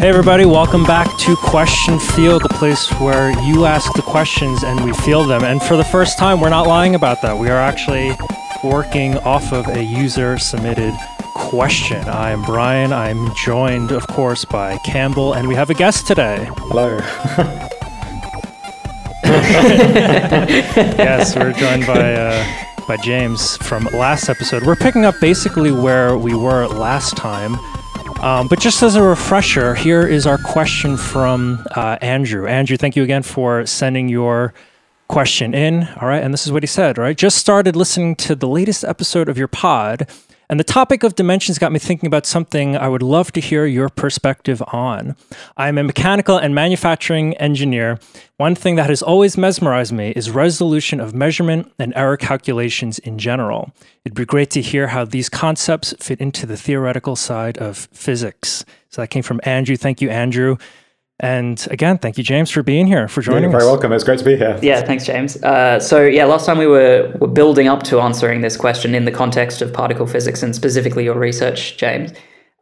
Hey, everybody, welcome back to Question Field, the place where you ask the questions and we field them. And for the first time, we're not lying about that. We are actually working off of a user submitted question. I am Brian. I'm joined, of course, by Campbell, and we have a guest today. Hello. yes, we're joined by. Uh, by James from last episode. We're picking up basically where we were last time. Um, but just as a refresher, here is our question from uh, Andrew. Andrew, thank you again for sending your question in. All right. And this is what he said, right? Just started listening to the latest episode of your pod and the topic of dimensions got me thinking about something I would love to hear your perspective on. I'm a mechanical and manufacturing engineer. One thing that has always mesmerized me is resolution of measurement and error calculations in general. It'd be great to hear how these concepts fit into the theoretical side of physics. So that came from Andrew. Thank you, Andrew. And again, thank you, James, for being here, for joining You're very us. welcome. It's great to be here. Yeah, thanks, James. Uh, so, yeah, last time we were, were building up to answering this question in the context of particle physics and specifically your research, James.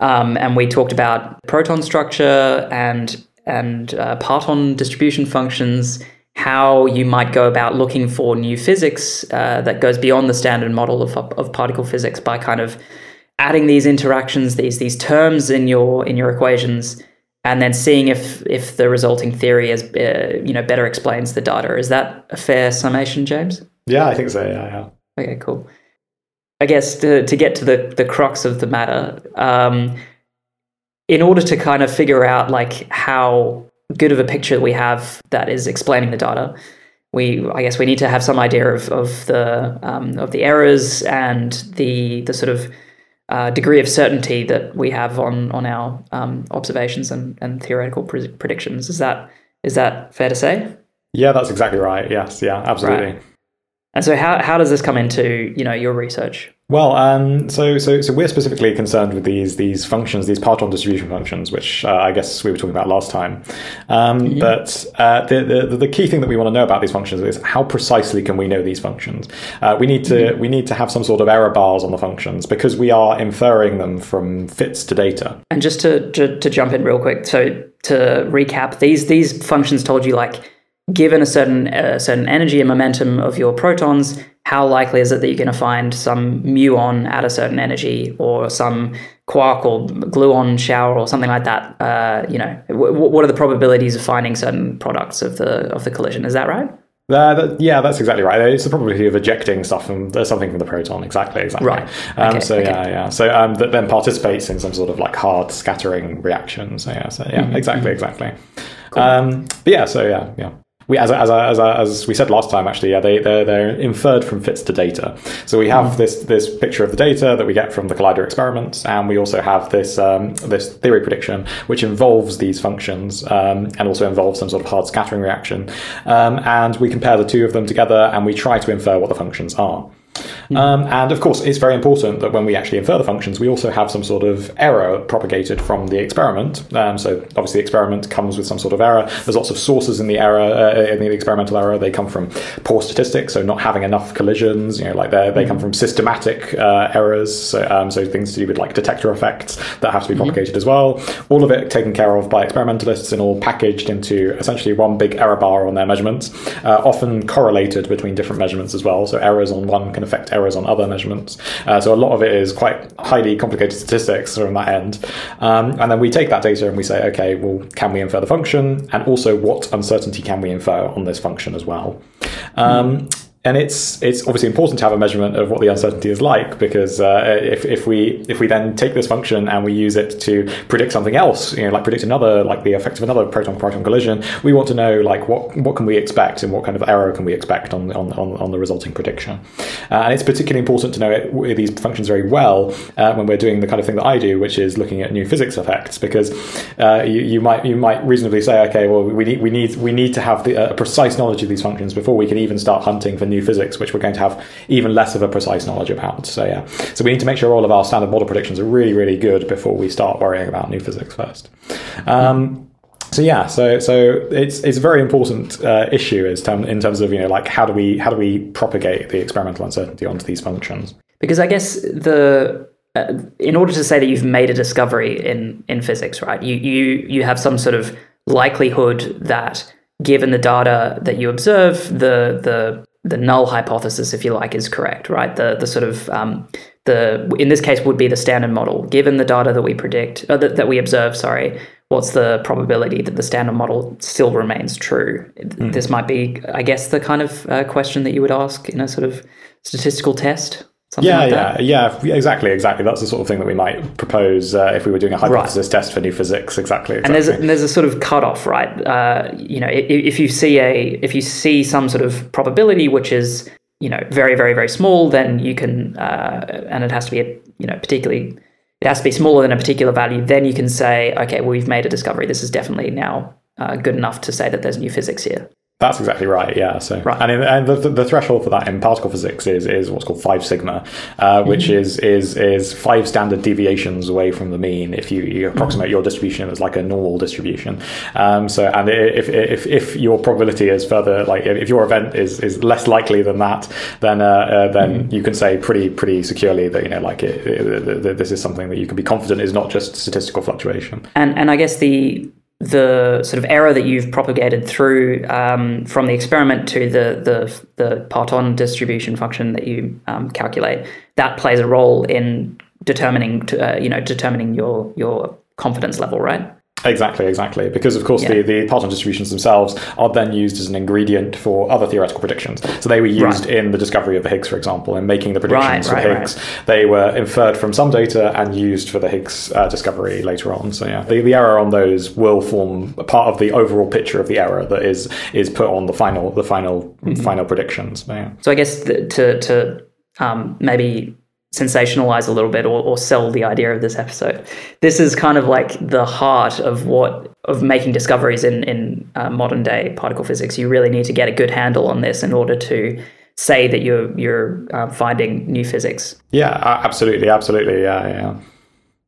Um, and we talked about proton structure and and uh, parton distribution functions, how you might go about looking for new physics uh, that goes beyond the standard model of, of particle physics by kind of adding these interactions, these these terms in your in your equations and then seeing if if the resulting theory is uh, you know better explains the data. Is that a fair summation, James? Yeah, I think so. Yeah, yeah. Okay, cool. I guess to to get to the the crux of the matter, um, in order to kind of figure out like how good of a picture we have that is explaining the data, we I guess we need to have some idea of of the um, of the errors and the the sort of uh, degree of certainty that we have on on our um, observations and, and theoretical pre- predictions. Is that is that fair to say? Yeah, that's exactly right. Yes, yeah, absolutely. Right. And so, how how does this come into you know your research? Well, um, so so so we're specifically concerned with these these functions, these parton distribution functions, which uh, I guess we were talking about last time. Um, mm-hmm. But uh, the, the, the key thing that we want to know about these functions is how precisely can we know these functions? Uh, we need to mm-hmm. we need to have some sort of error bars on the functions because we are inferring them from fits to data. And just to to, to jump in real quick, so to recap, these these functions told you like given a certain a certain energy and momentum of your protons how likely is it that you're going to find some muon at a certain energy or some quark or gluon shower or something like that? Uh, you know, w- what are the probabilities of finding certain products of the of the collision? Is that right? Uh, that, yeah, that's exactly right. It's the probability of ejecting stuff from uh, something from the proton. Exactly, exactly. Right. Um, okay, so okay. yeah, yeah. So um, that then participates in some sort of like hard scattering reaction. So yeah, so yeah, mm-hmm. exactly, exactly. Cool. Um, but yeah, so yeah, yeah we, as, as, as, as we said last time, actually, yeah, they, they're, they're inferred from fits to data. So we have mm. this, this picture of the data that we get from the collider experiments, and we also have this, um, this theory prediction, which involves these functions um, and also involves some sort of hard scattering reaction. Um, and we compare the two of them together and we try to infer what the functions are. Mm-hmm. Um, and of course, it's very important that when we actually infer the functions, we also have some sort of error propagated from the experiment. Um, so obviously, the experiment comes with some sort of error. There's lots of sources in the error, uh, in the experimental error. They come from poor statistics, so not having enough collisions. You know, like they they mm-hmm. come from systematic uh, errors. So, um, so, things to do with like detector effects that have to be mm-hmm. propagated mm-hmm. as well. All of it taken care of by experimentalists and all packaged into essentially one big error bar on their measurements, uh, often correlated between different measurements as well. So errors on one can affect errors on other measurements. Uh, so a lot of it is quite highly complicated statistics from that end. Um, and then we take that data and we say, okay, well, can we infer the function? And also, what uncertainty can we infer on this function as well? Um, mm and it's it's obviously important to have a measurement of what the uncertainty is like because uh, if, if we if we then take this function and we use it to predict something else, you know, like predict another like the effect of another proton-proton collision, we want to know like what what can we expect and what kind of error can we expect on on, on, on the resulting prediction. Uh, and it's particularly important to know it, these functions very well uh, when we're doing the kind of thing that I do, which is looking at new physics effects, because uh, you, you might you might reasonably say, okay, well we need we need we need to have the, a precise knowledge of these functions before we can even start hunting for new new physics, which we're going to have even less of a precise knowledge about. So yeah, so we need to make sure all of our standard model predictions are really, really good before we start worrying about new physics first. Um, so yeah, so so it's it's a very important uh, issue is term, in terms of you know like how do we how do we propagate the experimental uncertainty onto these functions? Because I guess the uh, in order to say that you've made a discovery in in physics, right? You you you have some sort of likelihood that given the data that you observe, the the the null hypothesis, if you like, is correct, right? The the sort of um, the in this case would be the standard model. Given the data that we predict uh, that, that we observe, sorry, what's the probability that the standard model still remains true? Mm. This might be, I guess, the kind of uh, question that you would ask in a sort of statistical test. Something yeah, like yeah, yeah, exactly, exactly. That's the sort of thing that we might propose uh, if we were doing a hypothesis right. test for new physics. Exactly, exactly. And there's a, and there's a sort of cutoff, right? Uh, you know, if, if you see a if you see some sort of probability which is you know very very very small, then you can uh, and it has to be a, you know particularly it has to be smaller than a particular value. Then you can say, okay, well we've made a discovery. This is definitely now uh, good enough to say that there's new physics here. That's exactly right. Yeah. So, right. and, in, and the, the, threshold for that in particle physics is, is what's called five sigma, uh, which mm-hmm. is is is five standard deviations away from the mean. If you, you approximate mm-hmm. your distribution as like a normal distribution, um, so and if, if if your probability is further like if your event is is less likely than that, then uh, uh, then mm-hmm. you can say pretty pretty securely that you know like it, it, it, this is something that you can be confident is not just statistical fluctuation. And and I guess the the sort of error that you've propagated through um, from the experiment to the the, the parton distribution function that you um, calculate that plays a role in determining to, uh, you know determining your your confidence level right Exactly, exactly. Because of course yeah. the, the parton distributions themselves are then used as an ingredient for other theoretical predictions. So they were used right. in the discovery of the Higgs, for example, in making the predictions right, for right, Higgs. They were inferred from some data and used for the Higgs uh, discovery later on. So yeah, the, the error on those will form a part of the overall picture of the error that is is put on the final the final mm-hmm. final predictions. Yeah. So I guess the, to to um, maybe sensationalize a little bit or, or sell the idea of this episode. This is kind of like the heart of what of making discoveries in in uh, modern day particle physics. You really need to get a good handle on this in order to say that you're you're uh, finding new physics. Yeah, absolutely, absolutely. Yeah, yeah.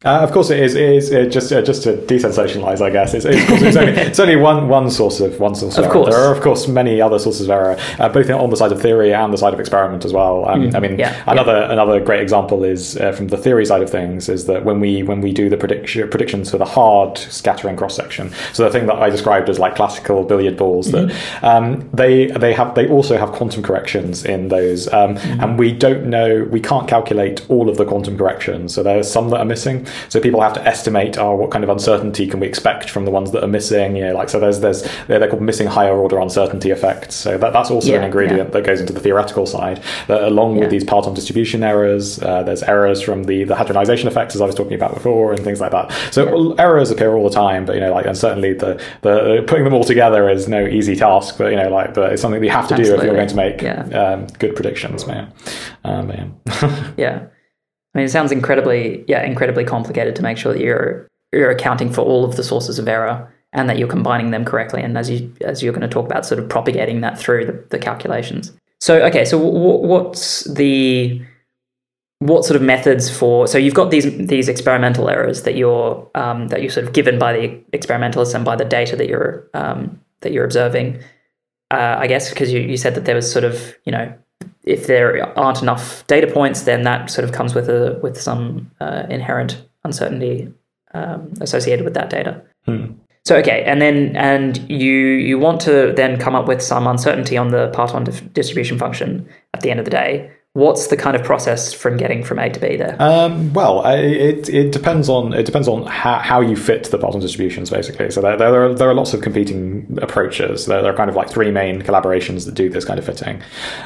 Uh, of course, it is. It is just uh, just to desensationalize, I guess. It's, it's, it's, only, it's, only, one one source of one source of, of error. Course. There are, of course, many other sources of error, uh, both on the side of theory and the side of experiment as well. Um, mm, I mean, yeah, another yeah. another great example is uh, from the theory side of things is that when we when we do the prediction predictions for the hard scattering cross section, so the thing that I described as like classical billiard balls, mm-hmm. that um, they they have they also have quantum corrections in those, um, mm-hmm. and we don't know we can't calculate all of the quantum corrections. So there are some that are missing. So people have to estimate, oh, what kind of uncertainty can we expect from the ones that are missing? You know, like so there's there's they're, called missing higher order uncertainty effects. So that, that's also yeah, an ingredient yeah. that goes into the theoretical side. That along yeah. with these parton distribution errors, uh, there's errors from the the hadronization effects as I was talking about before and things like that. So errors appear all the time, but you know, like and certainly the the putting them all together is no easy task. But you know, like but it's something that you have to Absolutely. do if you're going to make um, good predictions, man. Um, man. yeah. I mean, it sounds incredibly, yeah, incredibly complicated to make sure that you're you're accounting for all of the sources of error and that you're combining them correctly. And as you as you're going to talk about, sort of propagating that through the, the calculations. So, okay, so w- what's the what sort of methods for? So you've got these these experimental errors that you're um, that you're sort of given by the experimentalists and by the data that you're um, that you're observing. Uh, I guess because you, you said that there was sort of you know if there aren't enough data points, then that sort of comes with a with some uh, inherent uncertainty um, associated with that data. Hmm. So okay, and then and you you want to then come up with some uncertainty on the parton distribution function at the end of the day what's the kind of process from getting from A to B there? Um, well, it, it depends on it depends on how, how you fit the parton distributions basically. So there, there, are, there are lots of competing approaches. There, there, are kind of like three main collaborations that do this kind of fitting.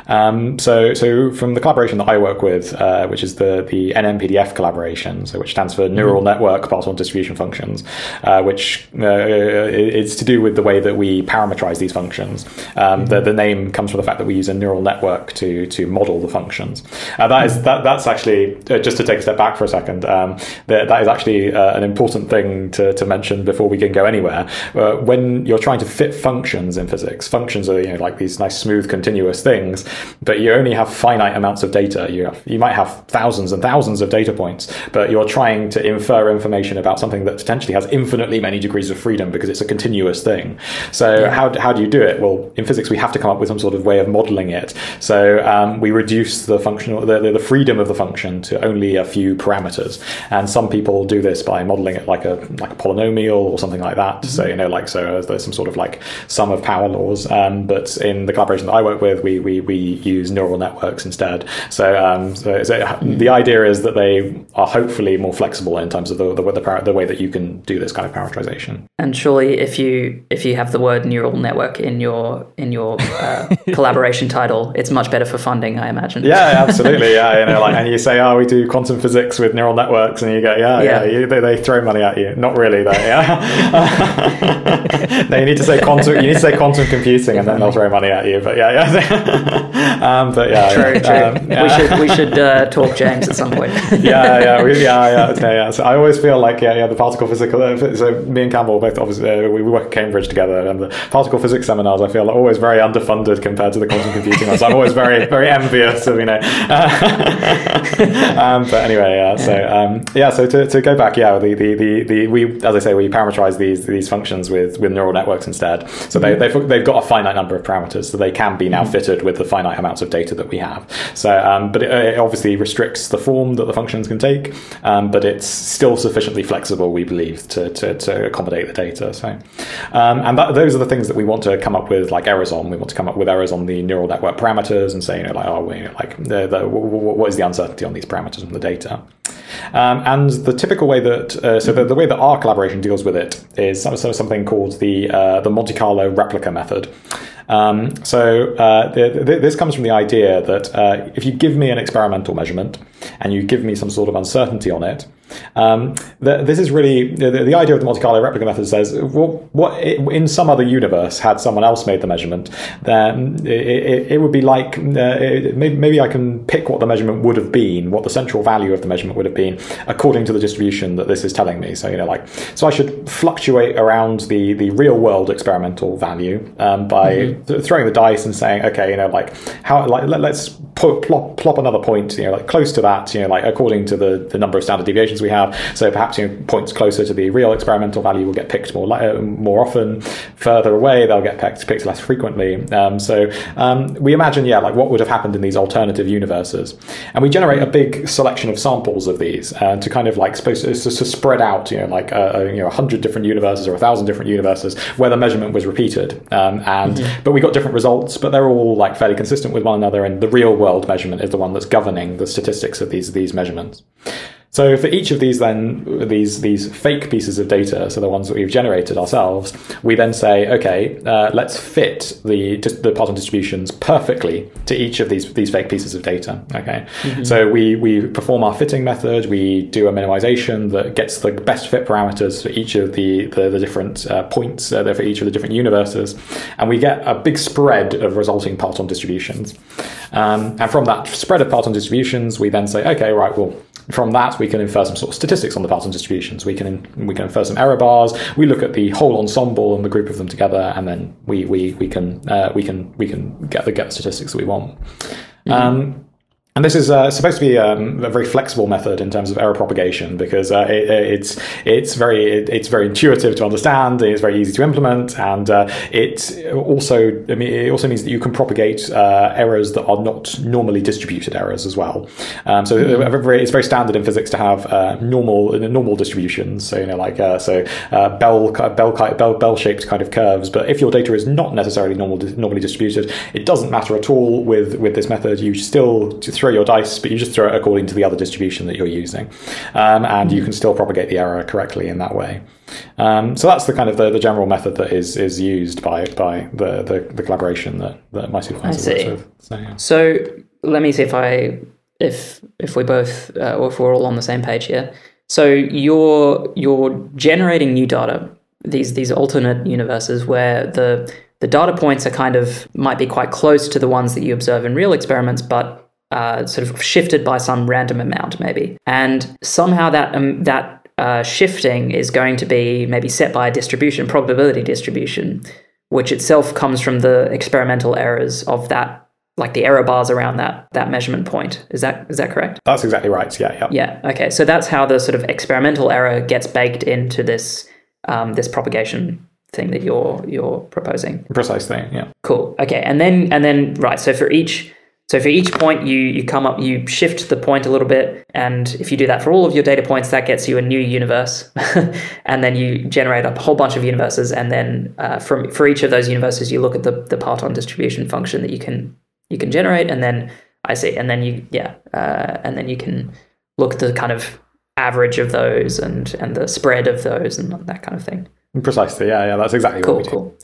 Um, so so from the collaboration that I work with, uh, which is the the NNPDF collaboration, so which stands for Neural mm-hmm. Network Parton Distribution Functions, uh, which uh, it's to do with the way that we parameterize these functions. Um, mm-hmm. the, the name comes from the fact that we use a neural network to to model the function functions. Uh, that is that that's actually uh, just to take a step back for a second. Um, that, that is actually uh, an important thing to, to mention before we can go anywhere. Uh, when you're trying to fit functions in physics, functions are you know like these nice smooth continuous things, but you only have finite amounts of data. You have, you might have thousands and thousands of data points, but you're trying to infer information about something that potentially has infinitely many degrees of freedom because it's a continuous thing. So yeah. how how do you do it? Well, in physics we have to come up with some sort of way of modeling it. So um, we reduce reduce the functional the, the freedom of the function to only a few parameters. And some people do this by modeling it like a like a polynomial or something like that. Mm-hmm. So you know, like so there's some sort of like sum of power laws. Um, but in the collaboration that I work with, we we, we use neural networks instead. So, um, so, so mm-hmm. the idea is that they are hopefully more flexible in terms of the the, the, the way that you can do this kind of parameterization. And surely, if you if you have the word neural network in your in your uh, collaboration title, it's much better for funding, I imagine. Yeah, absolutely. Yeah, you know, like, and you say, oh, we do quantum physics with neural networks, and you go, yeah, yeah, yeah you, they, they, throw money at you. Not really, though. Yeah. no, you need to say quantum. You need to say quantum computing, and then they'll throw money at you. But yeah, yeah. um, but yeah, true, true. Um, yeah. We should we should uh, talk James at some point. yeah, yeah, we, yeah, yeah, yeah. So I always feel like yeah, yeah, the particle physical. Uh, so me and Campbell both obviously uh, we work at Cambridge together, and the particle physics seminars I feel are always very underfunded compared to the quantum computing ones. I'm always very very envious of you know. um, but anyway, yeah. So um, yeah. So to, to go back, yeah. The, the, the, the we as I say we parameterize these these functions with with neural networks instead. So they mm-hmm. they've, they've got a finite number of parameters, so they can be now mm-hmm. fitted with the finite amounts of data that we have. So um, but it, it, obviously restricts the form that the functions can take, um, but it's still sufficiently flexible, we believe, to to, to accommodate the data. So um, and that, those are the things that we want to come up with like errors on. We want to come up with errors on the neural network parameters and say, you know, like, oh, we, like, the, the, what is the uncertainty on these parameters from the data? Um, and the typical way that, uh, so the, the, way that our collaboration deals with it is something called the uh, the Monte Carlo replica method. Um, so uh, the, the, this comes from the idea that uh, if you give me an experimental measurement and you give me some sort of uncertainty on it, um, the, this is really the, the, idea of the Monte Carlo replica method says well, what in some other universe had someone else made the measurement, then it, it, it would be like uh, it, maybe I can pick what the measurement would have been, what the central value of the measurement would have been, according to the distribution that this is telling me. So you know, like so I should fluctuate around the the real world experimental value um, by mm-hmm. th- throwing the dice and saying, okay, you know, like how like let, us plop, plop another point, you know, like close to that, you know, like according to the the number of standard deviations we have. So perhaps you know, points closer to the real experimental value will get picked more uh, more often. Further away, they'll get picked, picked less frequently. Um, so um, we imagine, yeah, like what would have happened in these alternative universes, and we generate a big selection of samples of these uh, to kind of like supposed to, to spread out, you know, like uh, uh you know, a hundred different universes or a thousand different universes where the measurement was repeated, um, and mm-hmm. but we got different results, but they're all like fairly consistent with one another, and the real world measurement is the one that's governing the statistics of these these measurements. So for each of these then these these fake pieces of data, so the ones that we've generated ourselves, we then say, okay, uh, let's fit the the Parton distributions perfectly to each of these these fake pieces of data. Okay, mm-hmm. so we we perform our fitting method, we do a minimization that gets the best fit parameters for each of the the, the different uh, points uh, for each of the different universes, and we get a big spread of resulting Parton distributions. Um, and from that spread of Parton distributions, we then say, okay, right, well from that, we can infer some sort of statistics on the Parton distributions. We can we can infer some error bars. We look at the whole ensemble and the group of them together, and then we we we can uh, we can we can get the get the statistics that we want. Mm-hmm. Um, and this is uh, supposed to be um, a very flexible method in terms of error propagation because uh, it, it's it's very it's very intuitive to understand. It's very easy to implement, and uh, it also I mean it also means that you can propagate uh, errors that are not normally distributed errors as well. Um, so mm-hmm. it's very standard in physics to have uh, normal normal distributions. So you know like uh, so bell bell bell bell shaped kind of curves. But if your data is not necessarily normal normally distributed, it doesn't matter at all with with this method. You still throw your dice, but you just throw it according to the other distribution that you're using, um, and you can still propagate the error correctly in that way. Um, so that's the kind of the, the general method that is is used by by the the, the collaboration that that my supervisor works with. So, yeah. so let me see if I if if we both uh, or if we're all on the same page here. So you're you're generating new data, these these alternate universes where the the data points are kind of might be quite close to the ones that you observe in real experiments, but uh, sort of shifted by some random amount, maybe. And somehow that um, that uh, shifting is going to be maybe set by a distribution, probability distribution, which itself comes from the experimental errors of that, like the error bars around that that measurement point. Is that is that correct? That's exactly right. Yeah. Yeah. Yeah. Okay. So that's how the sort of experimental error gets baked into this um, this propagation thing that you're you're proposing. Precisely. Yeah. Cool. Okay. And then and then right. So for each So for each point, you you come up, you shift the point a little bit, and if you do that for all of your data points, that gets you a new universe, and then you generate a whole bunch of universes, and then uh, from for each of those universes, you look at the the parton distribution function that you can you can generate, and then I see, and then you yeah, uh, and then you can look at the kind of average of those and and the spread of those and that kind of thing. Precisely, yeah, yeah, that's exactly Cool, what we do. cool.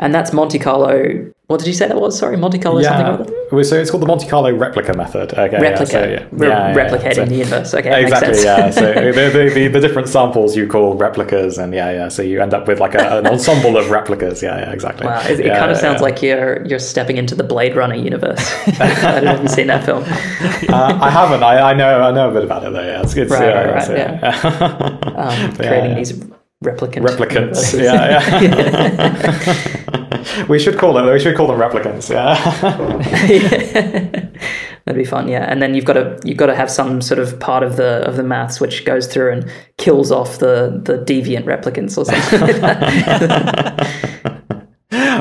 And that's Monte Carlo. What did you say that was? Sorry, Monte Carlo something Yeah, or other? well, so it's called the Monte Carlo replica method. Okay, yeah, Replica. so, yeah. Re- Yeah, yeah, yeah. replicating So- the universe. Okay, exactly, yeah. So the, the, the, different samples you call replicas, and yeah, yeah. So you end up with like a, an ensemble of replicas. Yeah, yeah, exactly. Wow, it, it kind of sounds yeah. like you're you're stepping into the Blade Runner universe. I don't know if you've seen that film. Uh, I haven't. I, I know. I know a bit about it though. Yeah, it's, it's Right, yeah, right, right, yeah. Um, Yeah, creating yeah. these replicant replicants. Yeah, yeah. we should call them. We should call them replicants. Yeah. That'd be fun, yeah. And then you've got to you've got to have some sort of part of the of the maths which goes through and kills off the the deviant replicants or something like that.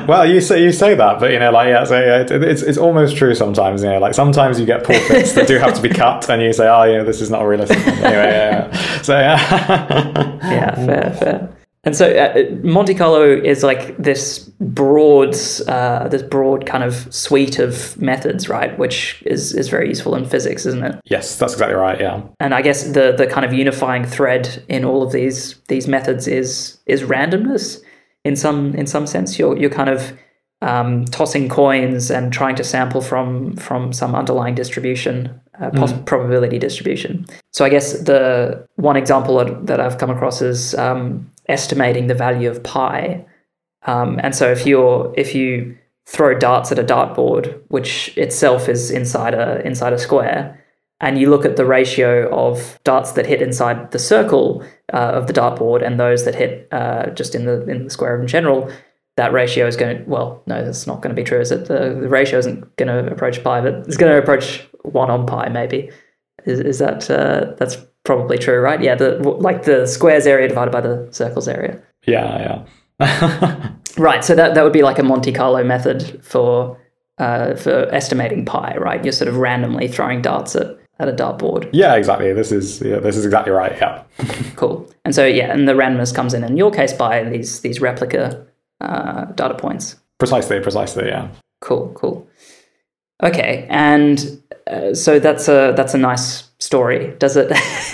well, you say you say that, but you know, like yeah, so yeah, it, it's it's almost true sometimes. You know, like sometimes you get portraits that do have to be cut, and you say, oh, yeah, this is not a realistic. One. Anyway, yeah, yeah. So yeah. yeah, fair, fair. And so uh, Monte Carlo is like this broad, uh, this broad kind of suite of methods, right? Which is is very useful in physics, isn't it? yes, that's exactly right. Yeah. And I guess the the kind of unifying thread in all of these these methods is is randomness in some in some sense. You're you're kind of um, tossing coins and trying to sample from from some underlying distribution, uh, pos- probability distribution. So I guess the one example that, that I've come across is um, estimating the value of pi. Um, and so if you're if you throw darts at a dartboard, which itself is inside a inside a square, and you look at the ratio of darts that hit inside the circle uh, of the dartboard and those that hit uh, just in the in the square in general, that ratio is going to well, no, that's not going to be true, is it? The, the ratio isn't going to approach pi, but it's going to approach one on pi, maybe. Is, is that uh, that's probably true, right? Yeah, the like the squares area divided by the circles area. Yeah, yeah. Right. So that, that would be like a Monte Carlo method for uh, for estimating pi, right? You're sort of randomly throwing darts at, at a dartboard. yeah, exactly. This is yeah, this is exactly right. Yeah. Cool. And so yeah, and the randomness comes in in your case by these these replica uh, data points. Precisely, precisely. Yeah. Cool, cool. Okay, and uh, so that's a that's a nice story. Does it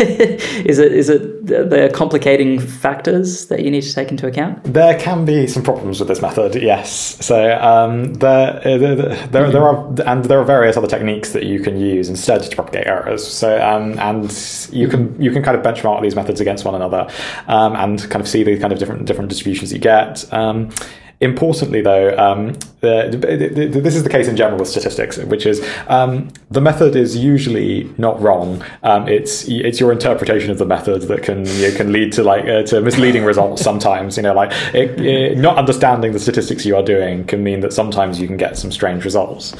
is it is it the, complicating factors that you need to take into account? There can be some problems with this method, yes. So um, there, uh, there, there, there are, and there are various other techniques that you can use instead to propagate errors. So um, and you can you can kind of benchmark these methods against one another, um, and kind of see the kind of different different distributions you get. Um, Importantly, though, um, the, the, the, this is the case in general with statistics, which is um, the method is usually not wrong. Um, it's it's your interpretation of the method that can you know, can lead to like uh, to misleading results. Sometimes, you know, like it, it, not understanding the statistics you are doing can mean that sometimes you can get some strange results.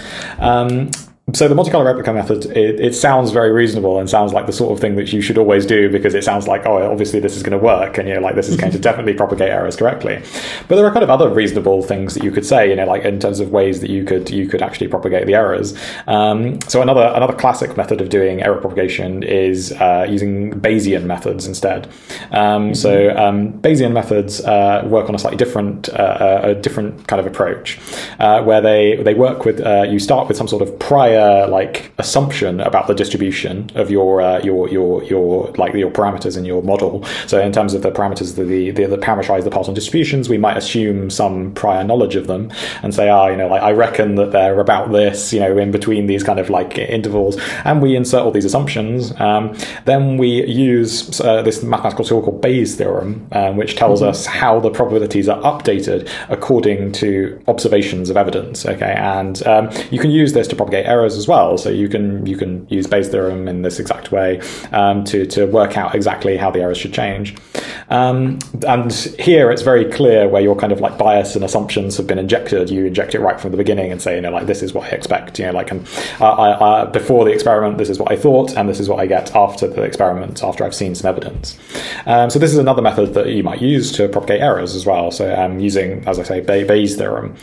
So the Monte Carlo replica method, it, it sounds very reasonable and sounds like the sort of thing that you should always do because it sounds like, oh, obviously this is going to work and you know, like this is going to definitely propagate errors correctly. But there are kind of other reasonable things that you could say, you know, like in terms of ways that you could you could actually propagate the errors. Um, so another another classic method of doing error propagation is uh, using Bayesian methods instead. Um, So um, Bayesian methods uh, work on a slightly different uh, a different kind of approach, uh, where they they work with uh, you start with some sort of prior like assumption about the distribution of your uh, your your your like your parameters in your model. So in terms of the parameters that the the, the parameterize the Parton distributions, we might assume some prior knowledge of them and say, ah, you know, like I reckon that they're about this, you know, in between these kind of like intervals, and we insert all these assumptions. Um, then we use uh, this mathematical tool called Bayes' theorem, um, which tells us how the probabilities are updated according to observations of evidence. Okay, and um, you can use this to propagate errors as well. So you can you can use Bayes' theorem in this exact way um, to to work out exactly how the errors should change. Um, and here it's very clear where your kind of like bias and assumptions have been injected. You inject it right from the beginning and say, you know, like this is what I expect. You know, like and I, I, I, before the experiment, this is what I thought, and this is what I get after the experiment, after I've seen some evidence. Um, so this is another method that you might use to propagate errors as well. So um, using, as I say, Bay- Bayes' theorem.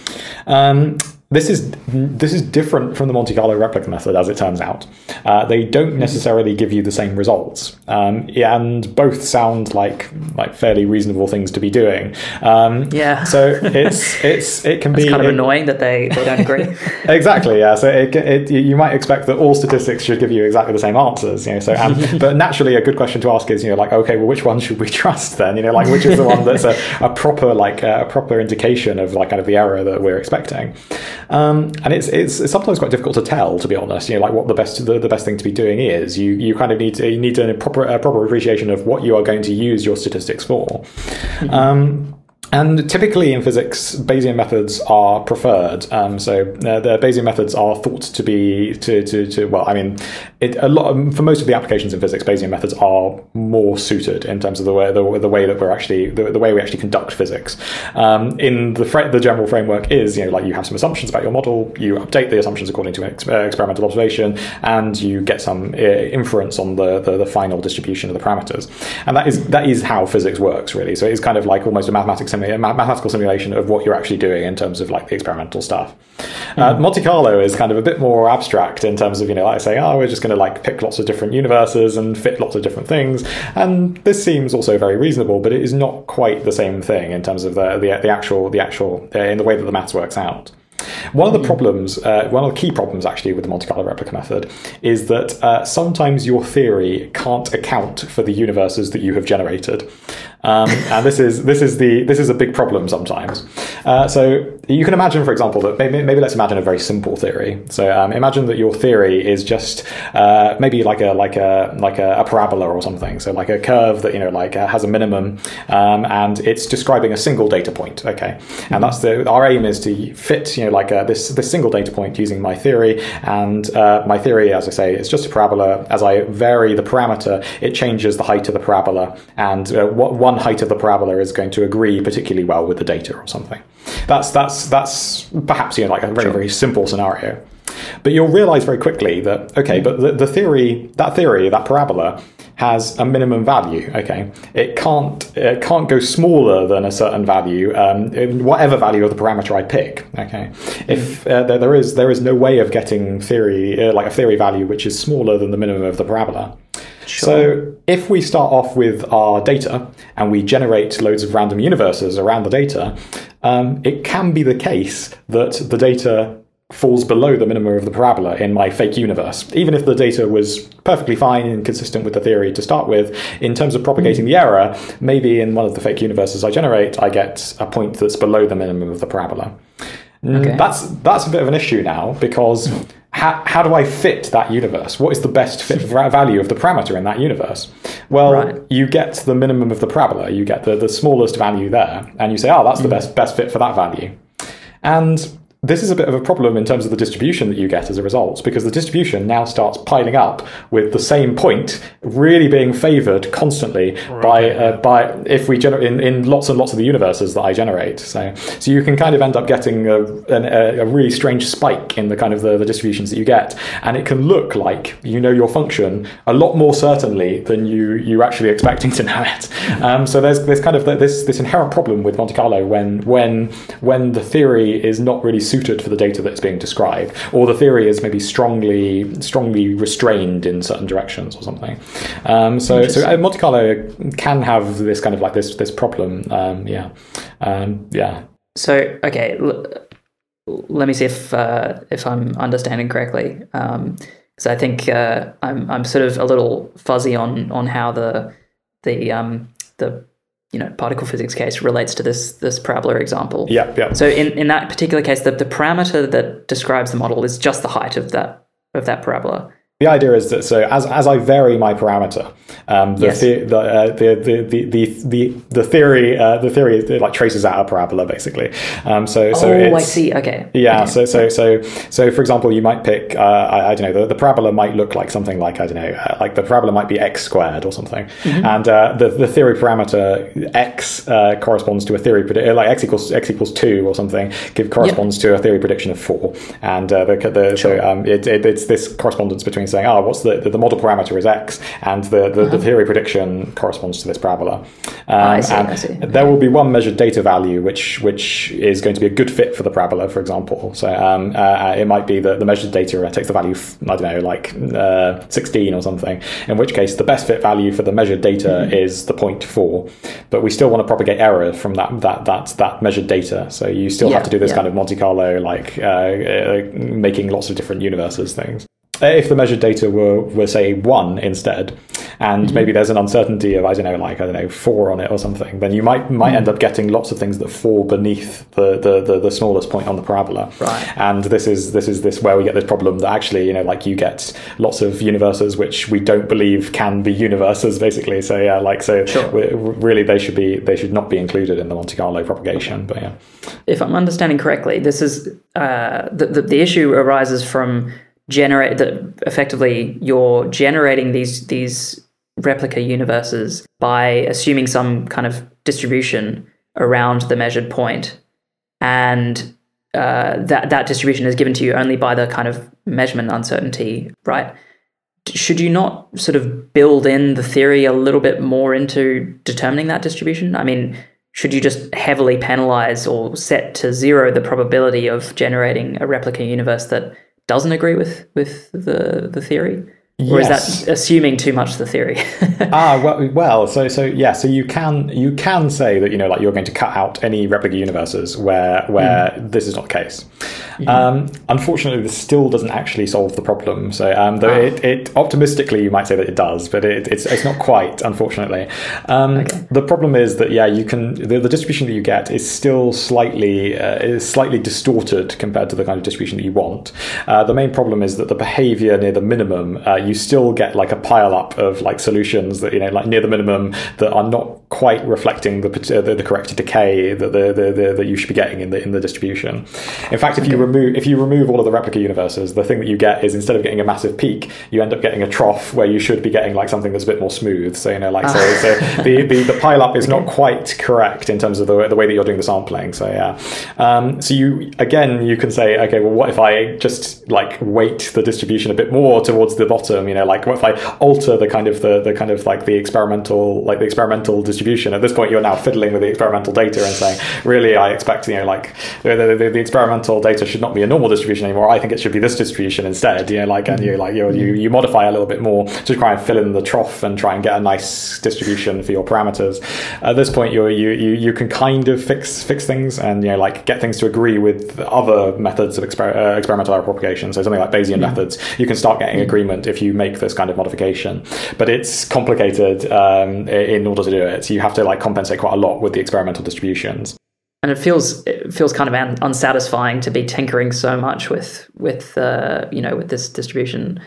Um, this is this is different from the Monte Carlo replica method, as it turns out. Uh, they don't necessarily give you the same results, um, and both sound like like fairly reasonable things to be doing. Um, Yeah. So it's it's it can be Kind of it- annoying that they, they don't agree. exactly yeah so it, it, you might expect that all statistics should give you exactly the same answers you know so and, but naturally a good question to ask is you know like okay well which one should we trust then you know like which is the one that's a, a proper like a proper indication of like kind of the error that we're expecting um, and it's, it's it's sometimes quite difficult to tell to be honest you know like what the best the, the best thing to be doing is. You you kind of need to you need a proper a proper appreciation of what you are going to use your statistics for. Um, and typically in physics, Bayesian methods are preferred. Um, so uh, the Bayesian methods are thought to be to to, to well, I mean, it, a lot of, for most of the applications in physics, Bayesian methods are more suited in terms of the way the, the way that we're actually the, the way we actually conduct physics. Um, in the fra- the general framework is you know like you have some assumptions about your model, you update the assumptions according to ex- uh, experimental observation, and you get some uh, inference on the, the the final distribution of the parameters. And that is that is how physics works really. So it is kind of like almost a mathematics a mathematical simulation of what you're actually doing in terms of like the experimental stuff. Uh, Monte Carlo is kind of a bit more abstract in terms of you know like saying oh we're just going to like pick lots of different universes and fit lots of different things, and this seems also very reasonable, but it is not quite the same thing in terms of the the, the actual the actual uh, in the way that the maths works out. One of the problems, uh, one of the key problems actually with the Monte Carlo replica method is that uh, sometimes your theory can't account for the universes that you have generated. Um, and this is this is the this is a big problem sometimes. Uh, so you can imagine, for example, that maybe, maybe let's imagine a very simple theory. So um, imagine that your theory is just uh, maybe like a like a like a, a parabola or something. So like a curve that you know like uh, has a minimum, um, and it's describing a single data point. Okay, and that's the our aim is to fit you know like uh, this this single data point using my theory, and uh, my theory, as I say, is just a parabola. As I vary the parameter, it changes the height of the parabola, and uh, what one height of the parabola is going to agree particularly well with the data or something. That's that's that's perhaps you know like a very very simple scenario. But you'll realize very quickly that okay, but the, the theory that theory that parabola has a minimum value. Okay, it can't it can't go smaller than a certain value, um, whatever value of the parameter I pick. Okay, if uh, there, there is there is no way of getting theory uh, like a theory value which is smaller than the minimum of the parabola. So if we start off with our data and we generate loads of random universes around the data, um, it can be the case that the data falls below the minimum of the parabola in my fake universe. Even if the data was perfectly fine and consistent with the theory to start with, in terms of propagating the error, maybe in one of the fake universes I generate, I get a point that's below the minimum of the parabola. Okay. That's that's a bit of an issue now because how, how do I fit that universe? What is the best fit va- value of the parameter in that universe? Well, Right. you get the minimum of the parabola, you get the, the smallest value there, and you say, oh, that's the hmm. best best fit for that value. And this is a bit of a problem in terms of the distribution that you get as a result, because the distribution now starts piling up with the same point really being favored constantly by uh, by if we generate in, in lots and lots of the universes that I generate. So so you can kind of end up getting a, an, a, a really strange spike in the kind of the, the distributions that you get, and it can look like you know your function a lot more certainly than you you actually expecting to know it. Um, so there's there's kind of this this inherent problem with Monte Carlo when when when the theory is not really suited for the data that's being described, or the theory is maybe strongly strongly restrained in certain directions or something. Um, so so uh, Monte Carlo can have this kind of like this this problem. Um, yeah, um, yeah. So okay, l- let me see if uh, if I'm understanding correctly. Because I think uh, I'm I'm sort of a little fuzzy on on how the the um, the you know particle physics case relates to this this parabola example. Yeah, yeah. So in, in that particular case, the, the parameter that describes the model is just the height of that of that parabola. The idea is that so as, as I vary my parameter, um, the, Yes. the, the, uh, the, the, the, the, the, the theory uh, the theory like traces out a parabola basically. Um, so so oh, I see. Okay. Yeah, Okay. so so so so for example, you might pick uh, I, I don't know the, the parabola might look like something like I don't know uh, like the parabola might be x squared or something, Mm-hmm. and uh, the the theory parameter x uh, corresponds to a theory predi- like x equals x equals two or something give corresponds to a theory prediction of four, and uh, the, the so um, it, it, it's this correspondence between saying, oh, what's the, the, the model parameter is x, and the, the, the theory prediction corresponds to this parabola. Um, I see, and I see. There will be one measured data value which which is going to be a good fit for the parabola, for example. So um, uh, it might be that the measured data takes the value, f- I don't know, like uh, 16 or something, in which case the best fit value for the measured data Mm-hmm. is the point 4. But we still want to propagate error from that that that, that measured data. So you still Yeah, have to do this yeah. kind of Monte Carlo, like uh, uh, making lots of different universes things. Uh, If the measured data were, were say one instead, and Mm-hmm. maybe there's an uncertainty of I don't know, like I don't know, four on it or something, then you might might Mm-hmm. end up getting lots of things that fall beneath the, the, the, the smallest point on the parabola. Right. And this is this is this where we get this problem that actually, you know, like you get lots of universes which we don't believe can be universes, basically. So yeah, like so Sure. really they should be they should not be included in the Monte Carlo propagation. But yeah. if I'm understanding correctly, this is uh, the, the the issue arises from generate that effectively you're generating these these replica universes by assuming some kind of distribution around the measured point, and uh, that that distribution is given to you only by the kind of measurement uncertainty, right? Should you not sort of build in the theory a little bit more into determining that distribution? I mean, should you just heavily penalize or set to zero the probability of generating a replica universe that doesn't agree with with the the theory? Or is that assuming too much the theory? ah well, well so so yeah so you can you can say that you know like you're going to cut out any replica universes where where this is not the case. Um, unfortunately this still doesn't actually solve the problem. So um, though it, it optimistically you might say that it does but it, it's, it's not quite unfortunately. Um, the problem is that yeah you can the, the distribution that you get is still slightly uh, is slightly distorted compared to the kind of distribution that you want. Uh, the main problem is that the behavior near the minimum uh, you still get like a pile up of like solutions that you know like near the minimum that are not quite reflecting the uh, the, the correct decay that the, the, the that you should be getting in the in the distribution. In fact, if you remove if you remove all of the replica universes, the thing that you get is instead of getting a massive peak, you end up getting a trough where you should be getting like something that's a bit more smooth. So you know like so, so the, the the pile up is not quite correct in terms of the, the way that you're doing the sampling. So yeah, um, so you again you can say okay, well what if I just like weight the distribution a bit more towards the bottom? You know like if I alter the kind of the the kind of like the experimental like the experimental distribution? At this point, you're now fiddling with the experimental data and saying really I expect you know like the, the, the, experimental data should not be a normal distribution anymore. I think it should be this distribution instead. You know like and you like you you you modify a little bit more to try and fill in the trough and try and get a nice distribution for your parameters. At this point, you're, you you you can kind of fix fix things and you know like get things to agree with other methods of exper- uh, experimental error propagation. So something like Bayesian methods, you can start getting agreement if you make this kind of modification. But it's complicated um, in order to do it. So you have to like compensate quite a lot with the experimental distributions. and it feels it feels kind of un- unsatisfying to be tinkering so much with with uh, you know with this distribution.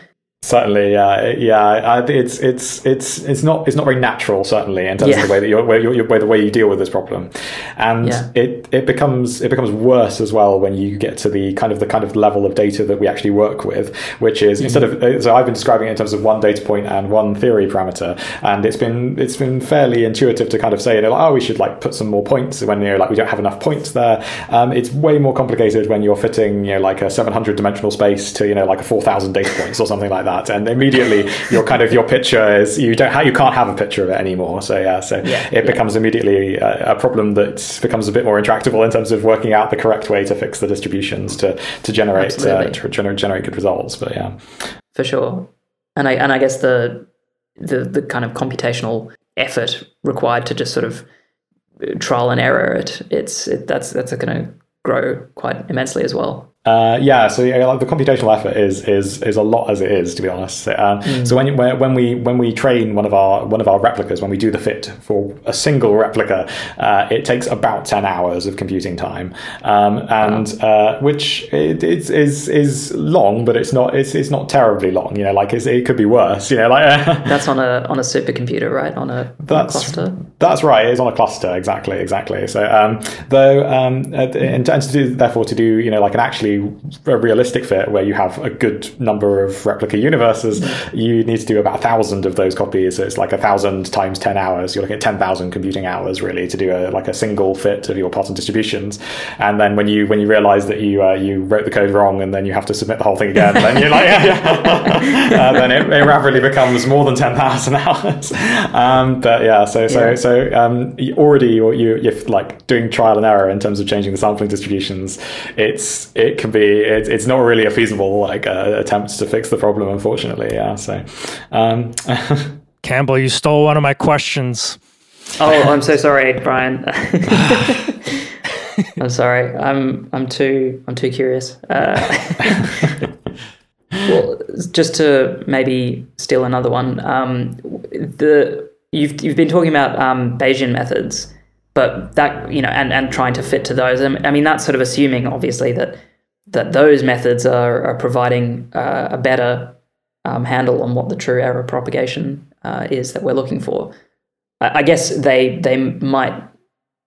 Certainly, yeah, yeah. It's it's it's it's not it's not very natural. Certainly, in terms Yeah. of the way that you're, way, you're, way the way you deal with this problem, and Yeah. it it becomes it becomes worse as well when you get to the kind of the kind of level of data that we actually work with, which is instead of so I've been describing it in terms of one data point and one theory parameter, and it's been it's been fairly intuitive to kind of say you know like, oh we should like put some more points when you know like we don't have enough points there. Um, it's way more complicated when you're fitting you know like a 700 dimensional space to you know like a 4,000 data points or something like that, and immediately your kind of your picture is you don't ha- you can't have a picture of it anymore. So yeah, so Yeah, it yeah. becomes immediately a, a problem that becomes a bit more intractable in terms of working out the correct way to fix the distributions to to generate uh, to generate generate good results. But yeah. for sure. And I and I guess the the the kind of computational effort required to just sort of uh, trial and error it it's it, that's that's going to grow quite immensely as well. Uh, yeah, so yeah, like the computational effort is is is a lot as it is, to be honest. Um, So when, when we when we train one of our one of our replicas, when we do the fit for a single replica, uh, it takes about ten hours of computing time, um, and uh, which it, it's is is long, but it's not it's it's not terribly long. You know, like it's, it could be worse. You know, like That's on a on a supercomputer, right? On a, on a That's cluster. That's right. It's on a cluster, exactly, exactly. So, um, though, um, uh, and, and to do, therefore, to do, you know, like an actually a, a, realistic fit where you have a good number of replica universes, you need to do about a thousand of those copies. So it's like a thousand times ten hours. You're looking at ten thousand computing hours really to do a like a single fit of your Parton distributions. And then when you when you realize that you uh, you wrote the code wrong and then you have to submit the whole thing again, then you're like, yeah, yeah. uh, then it, it, rapidly becomes more than ten thousand hours. Um, but yeah, so so yeah. so um, already you you you're like doing trial and error in terms of changing the sampling distributions. It's it can be it, it's not really a feasible like uh, attempt to fix the problem, unfortunately. Yeah, so. Um, Campbell, you stole one of my questions. Oh, I'm so sorry, Brian. I'm sorry. I'm I'm too I'm too curious. Uh, well, just to maybe steal another one. Um, the you've you've been talking about um, Bayesian methods, but that you know, and and trying to fit to those. I mean, that's sort of assuming, obviously, that that those methods are, are providing uh, a better um, handle on what the true error propagation uh, is that we're looking for. I, I guess they they might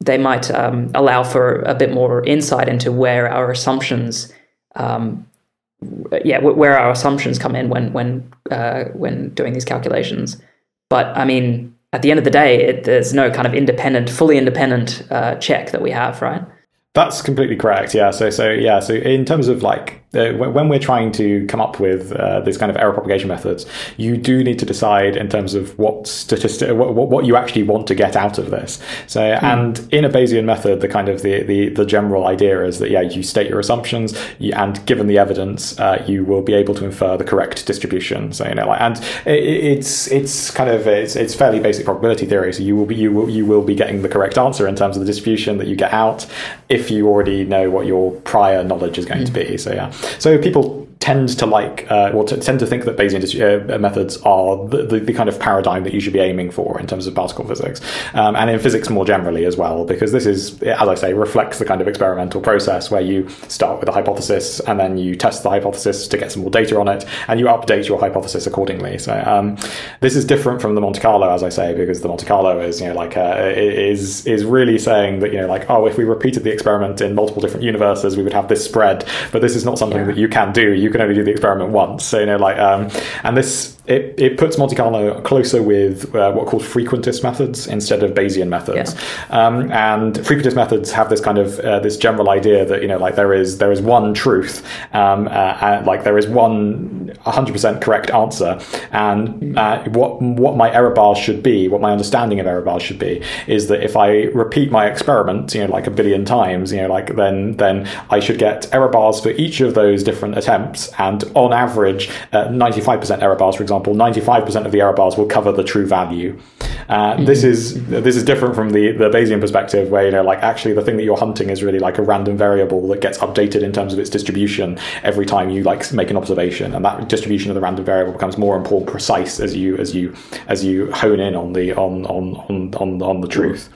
they might um, allow for a bit more insight into where our assumptions, um, yeah, where our assumptions come in when when uh, when doing these calculations. But I mean, at the end of the day, it, there's no kind of independent, fully independent uh, check that we have, right? That's completely correct. Yeah. So so yeah. So in terms of like uh, when we're trying to come up with uh, these kind of error propagation methods, you do need to decide in terms of what statistic, what, what you actually want to get out of this. So, mm. and in a Bayesian method, the kind of the, the, the general idea is that yeah, you state your assumptions, and given the evidence, uh, you will be able to infer the correct distribution. So you know, like, and it, it's it's kind of it's, it's fairly basic probability theory. So you will be you will you will be getting the correct answer in terms of the distribution that you get out if you already know what your prior knowledge is going mm. to be. So yeah. So people tend to like, uh, well, tend to think that Bayesian uh, methods are the, the, the, kind of paradigm that you should be aiming for in terms of particle physics, um, and in physics more generally as well, because this is, as I say, reflects the kind of experimental process where you start with a hypothesis and then you test the hypothesis to get some more data on it, and you update your hypothesis accordingly. So um, this is different from the Monte Carlo, as I say, because the Monte Carlo is, you know, like uh, is is really saying that you know, like, oh, if we repeated the experiment in multiple different universes, we would have this spread, but this is not something yeah. that you can do. You you can only do the experiment once. So you know, like, um, and this it, it puts Monte Carlo closer with uh, what are called frequentist methods instead of Bayesian methods. Yeah. Um, and frequentist methods have this kind of uh, this general idea that you know, like there is there is one truth, um, uh, like there is one 100% correct answer, and uh, what what my error bars should be, what my understanding of error bars should be, is that if I repeat my experiment, you know, like a billion times, you know, like then then I should get error bars for each of those different attempts and on average, uh, 95% error bars, for example, 95% of the error bars will cover the true value. Uh, mm-hmm. This is this is different from the the Bayesian perspective, where you know, like actually the thing that you're hunting is really like a random variable that gets updated in terms of its distribution every time you like make an observation, and that distribution of the random variable becomes more and more precise as you as you as you hone in on the on on on on, on the truth.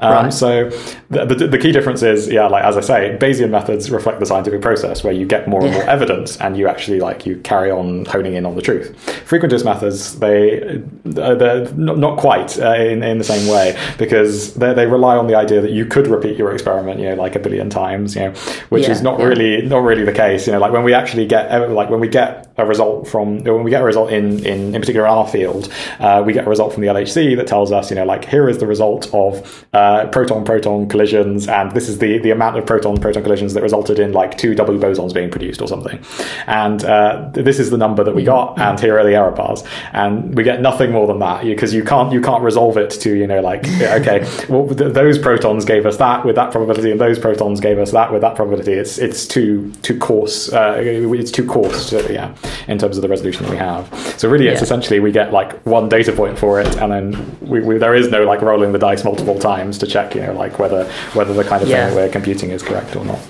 Um, right. So the, the, the key difference is, yeah, like as I say, Bayesian methods reflect the scientific process where you get more and more evidence and you actually like you carry on honing in on the truth. Frequentist methods, they they're not quite uh, in in the same way because they they rely on the idea that you could repeat your experiment, you know, like a billion times, you know, which yeah, is not yeah. really not really the case. You know, like when we actually get like when we get a result from when we get a result in in in particular in our field, uh, we get a result from the LHC that tells us, you know, like here is the result of uh, proton proton collisions, and this is the the amount of proton proton collisions that resulted in like two double bosons being produced or something, and uh, this is the number that we got, and here are the error bars, and we get nothing more than that because you can't you can't resolve it to you know like okay, well th- those protons gave us that with that probability, and those protons gave us that with that probability. It's it's too too coarse. Uh, it's too coarse, to, yeah, in terms of the resolution that we have. So really, it's yeah. essentially we get like one data point for it, and then we, we, there is no like rolling the dice multiple times to check, you know, like whether whether the kind of yeah. thing we're computing is correct or not.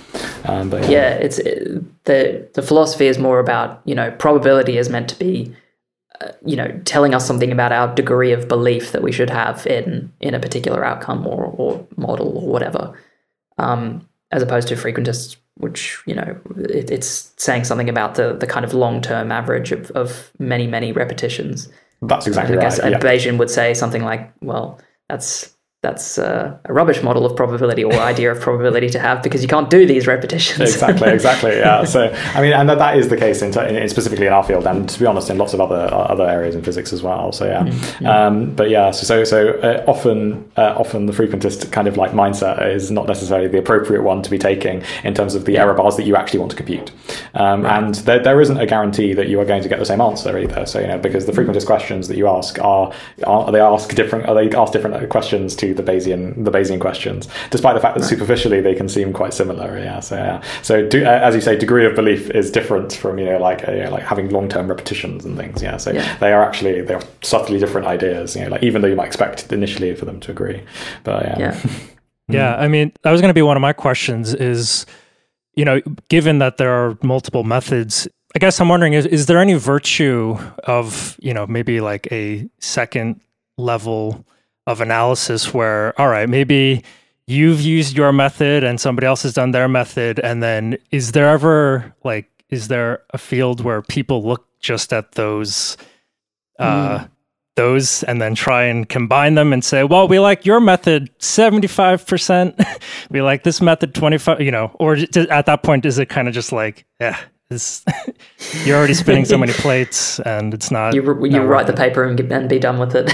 Um, but, yeah. yeah, it's it, the the philosophy is more about you know probability is meant to be you know telling us something about our degree of belief that we should have in in a particular outcome or or model or whatever um, as opposed to frequentists which you know it, it's saying something about the the kind of long term average of, of many many repetitions that's exactly I guess right. A yeah. Bayesian would say something like well that's that's uh, a rubbish model of probability or idea of probability to have because you can't do these repetitions. exactly, exactly. Yeah. So I mean, and that, that is the case in, in, specifically in our field, and to be honest, in lots of other other areas in physics as well. So yeah. Mm-hmm. Um, but yeah, so so, so uh, often uh, often the frequentist kind of like mindset is not necessarily the appropriate one to be taking in terms of the yeah. error bars that you actually want to compute, um, right. and there, there isn't a guarantee that you are going to get the same answer either. So you know, because the frequentist questions that you ask are, are they ask different are they ask different questions to the Bayesian the Bayesian questions, despite the fact that right. superficially they can seem quite similar. Yeah, so yeah, so do, uh, as you say, degree of belief is different from you know like uh, you know, like having long term repetitions and things. Yeah, so yeah. they are actually they are subtly different ideas. You know, like even though you might expect initially for them to agree, but yeah. Yeah, yeah I mean, that was going to be one of my questions. Is you know, given that there are multiple methods I guess I'm wondering is is there any virtue of, you know, maybe like a second level of analysis where, all right, maybe you've used your method and somebody else has done their method. And then is there ever like, is there a field where people look just at those, uh, mm. those and then try and combine them and say, well, we like your method 75%. we like this method 25, you know, or at that point, is it kind of just like, yeah, is you're already spinning so many plates and it's not you, you not write the paper and, and be done with it.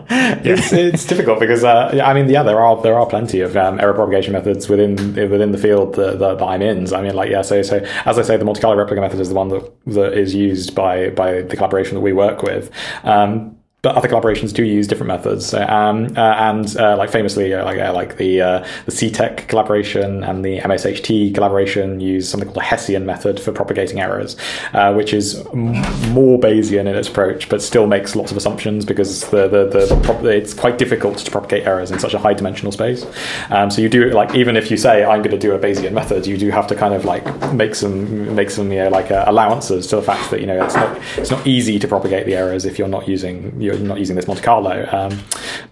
It's, it's difficult because uh, I mean yeah there are there are plenty of um, error propagation methods within within the field that, that, that, I'm in. So I mean like yeah so so as I say the Monte Carlo replica method is the one that, that is used by by the collaboration that we work with. Um, but other collaborations do use different methods. Um, uh, and uh, like famously, uh, like uh, like the uh, the CTEQ collaboration and the MSHT collaboration use something called a Hessian method for propagating errors, uh, which is m- more Bayesian in its approach, but still makes lots of assumptions because the the, the, the it's quite difficult to propagate errors in such a high dimensional space. Um, so you do like even if you say I'm going to do a Bayesian method, you do have to kind of like make some make some you know like allowances to the fact that you know it's not it's not easy to propagate the errors if you're not using your not using this Monte Carlo. Um,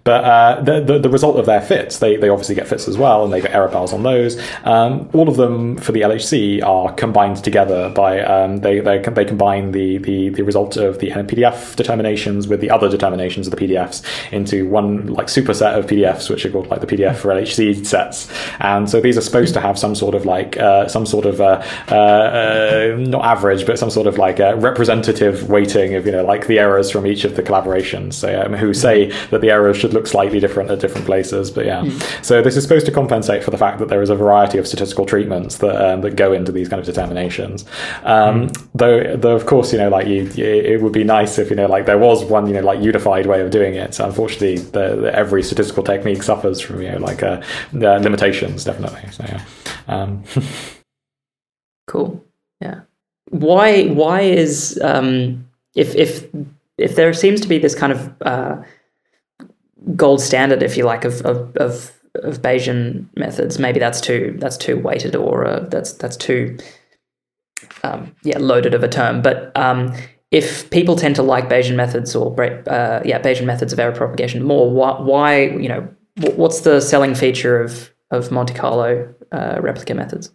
but uh, the, the, the result of their fits, they they obviously get fits as well, and they get error bars on those. Um, all of them for the LHC are combined together by um, they they they combine the, the the result of the NNPDF determinations with the other determinations of the PDFs into one like superset of PDFs, which are called like the PDF4LHC sets. And so these are supposed to have some sort of like uh, some sort of uh, uh, uh not average, but some sort of like representative weighting of you know like the errors from each of the so um, who say that the errors should look slightly different at different places. But yeah, mm. so this is supposed to compensate for the fact that there is a variety of statistical treatments that um, that go into these kind of determinations. Um, mm. Though, though of course, you know, like you, it would be nice if you know, like there was one, you know, like unified way of doing it. So unfortunately, the, the, every statistical technique suffers from you know, like uh, limitations, definitely. So yeah. Um, cool. Yeah. Why? Why is um, if if if there seems to be this kind of uh, gold standard, if you like, of, of, of of Bayesian methods, maybe that's too that's too weighted or uh, that's that's too um, yeah loaded of a term. But um, if people tend to like Bayesian methods or uh, yeah Bayesian methods of error propagation more, why, why you know what's the selling feature of of Monte Carlo uh, replica methods?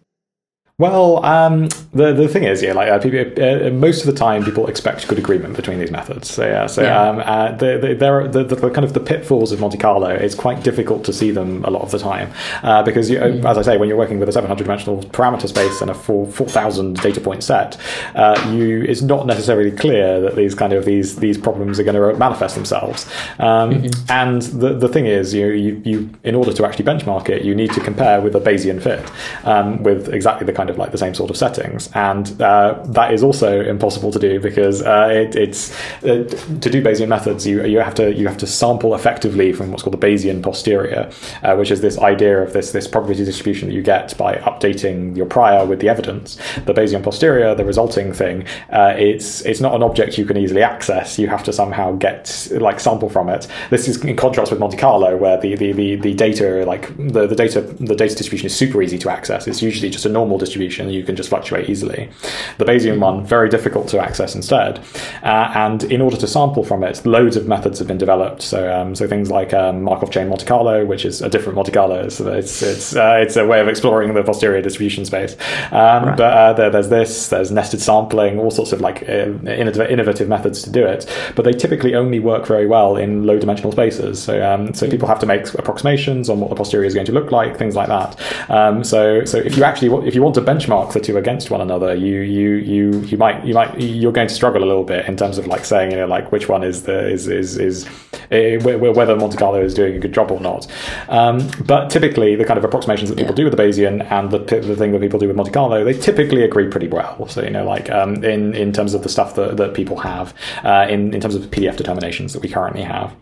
Well, um, the the thing is, yeah, like uh, people, uh, most of the time, people expect good agreement between these methods. So yeah, so yeah. Um, uh, the, the, there are the, the, kind of the pitfalls of Monte Carlo. It's quite difficult to see them a lot of the time uh, because, you, mm. as I say, when you're working with a 700 dimensional parameter space and a 4 4,000 data point set, uh, you it's not necessarily clear that these kind of these these problems are going to manifest themselves. Um, mm-hmm. And the the thing is, you, you you in order to actually benchmark it, you need to compare with a Bayesian fit um, with exactly the kind kind of like the same sort of settings. And uh, that is also impossible to do because uh, it, it's uh, to do Bayesian methods, you you have to you have to sample effectively from what's called the Bayesian posterior, uh, which is this idea of this this probability distribution that you get by updating your prior with the evidence. The Bayesian posterior, the resulting thing, uh, it's it's not an object you can easily access. You have to somehow get like sample from it. This is in contrast with Monte Carlo, where the the, the, the data like the, the data the data distribution is super easy to access. It's usually just a normal distribution distribution, you can just fluctuate easily. The Bayesian one, very difficult to access instead. Uh, and in order to sample from it, loads of methods have been developed. So, um, so things like um, Markov chain Monte Carlo, which is a different Monte Carlo. So it's it's uh, it's a way of exploring the posterior distribution space. Um, right. But uh, there, there's this, there's nested sampling, all sorts of like uh, innovative methods to do it. But they typically only work very well in low dimensional spaces. So um, so people have to make approximations on what the posterior is going to look like, things like that. Um, so so if you actually if you want to benchmark the two against one another, you you you you might you might you're going to struggle a little bit in terms of like saying you know like which one is the is is is uh, whether Monte Carlo is doing a good job or not. Um, but typically, the kind of approximations that people yeah. do with the Bayesian and the, the thing that people do with Monte Carlo, they typically agree pretty well. So you know, like um, in in terms of the stuff that, that people have, uh, in in terms of the PDF determinations that we currently have.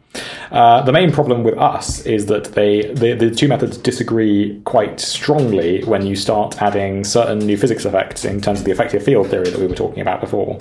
Uh, the main problem with us is that they the, the two methods disagree quite strongly when you start adding certain new physics effects in terms of the effective field theory that we were talking about before.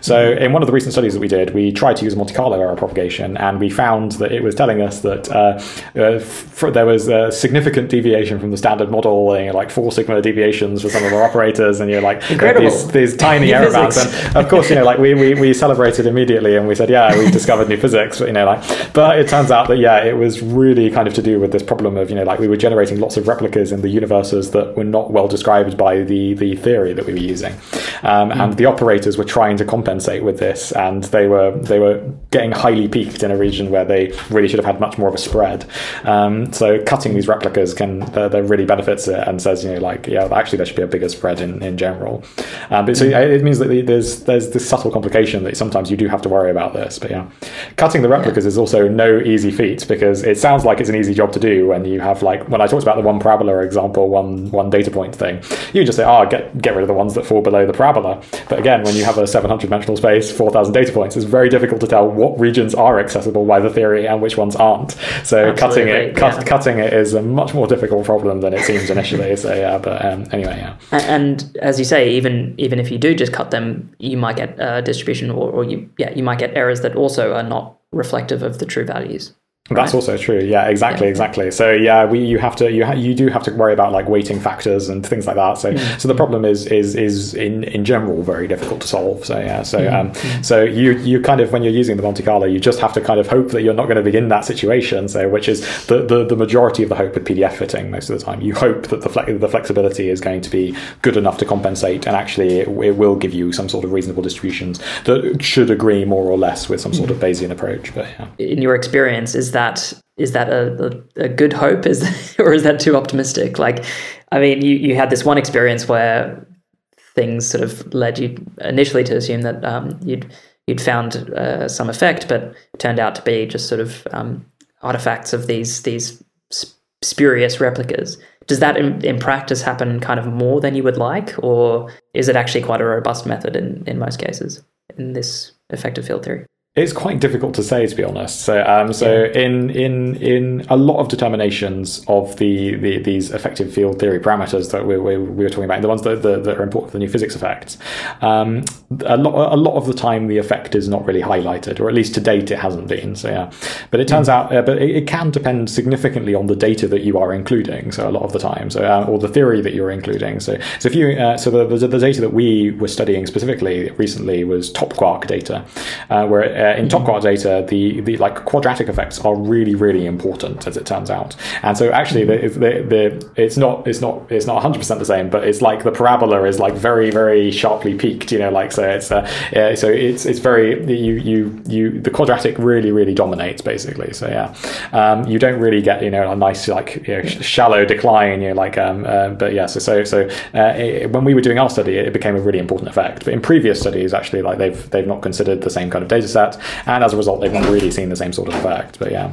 So, mm-hmm. in one of the recent studies that we did, we tried to use Monte Carlo error propagation, and we found that it was telling us that uh, uh, there was a significant deviation from the standard model, you know, like four sigma deviations for some of our operators, and you're like these, these, tiny error bands. And of course, you know, like we, we, we celebrated immediately, and we said, yeah, we discovered new physics, but, you know, like but it turns out that yeah, it was really kind of to do with this problem of you know like we were generating lots of replicas in the universes that were not well described by the the theory that we were using, um, mm. and the operators were trying to compensate with this, and they were they were getting highly peaked in a region where they really should have had much more of a spread. Um, so cutting these replicas can there really benefits it and says you know like yeah actually there should be a bigger spread in in general. Um, but so mm. it means that there's there's this subtle complication that sometimes you do have to worry about this. But yeah, cutting the replicas yeah. is also no easy feat because it sounds like it's an easy job to do when you have like when I talked about the one parabola example, one one data point thing. You just say, oh, get get rid of the ones that fall below the parabola. But again, when you have a 700 dimensional space, 4,000 data points, it's very difficult to tell what regions are accessible by the theory and which ones aren't. So Absolutely, cutting it cut, yeah. cutting it is a much more difficult problem than it seems initially. so yeah, but um, anyway, yeah. And, as you say, even even if you do just cut them, you might get a distribution, or, or you yeah, you might get errors that also are not reflective of the true values. That's right. also true. Yeah, exactly, yeah. exactly. So yeah, we you have to you ha- you do have to worry about like weighting factors and things like that. So mm-hmm. so the problem is is is in in general very difficult to solve. So yeah, so mm-hmm. um mm-hmm. so you you kind of when you're using the Monte Carlo, you just have to kind of hope that you're not going to be in that situation. So which is the the, the majority of the hope with PDF fitting most of the time. You hope that the fle- the flexibility is going to be good enough to compensate, and actually it, it, will give you some sort of reasonable distributions that should agree more or less with some sort of. Bayesian approach. But yeah. in your experience, is that that is that a, a, a good hope? Is or is that too optimistic? Like i mean you, you had this one experience where things sort of led you initially to assume that um, you'd you'd found uh, some effect but turned out to be just sort of um, artifacts of these these spurious replicas. Does that in, in practice happen kind of more than you would like or is it actually quite a robust method in, in most cases in this effective field theory it's quite difficult to say, to be honest. So, um, so yeah. in in in a lot of determinations of the, the these effective field theory parameters that we, we, we were talking about, the ones that, that, that, are important for the new physics effects, um, a lot a lot of the time the effect is not really highlighted, or at least to date it hasn't been. So yeah, but it turns mm. out, uh, but it, it, can depend significantly on the data that you are including. So a lot of the time, so uh, or the theory that you're including. So so if you uh, so the, the, the data that we were studying specifically recently was top quark data, uh, in top quark data, the, the like quadratic effects are really, really important, as it turns out. And so actually, the, the, it's not it's not it's not 100 percent the same, but it's like the parabola is like very, very sharply peaked. You know, like so it's uh, yeah, so it's it's very you you you the quadratic really, really dominates basically. So yeah, um, you don't really get you know a nice like you know, shallow decline. You know, like um, uh, but yeah, so so so uh, it, when we were doing our study, it became a really important effect. But in previous studies, actually, like they've they've not considered the same kind of data set and as a result, they've not really seen the same sort of effect. But yeah,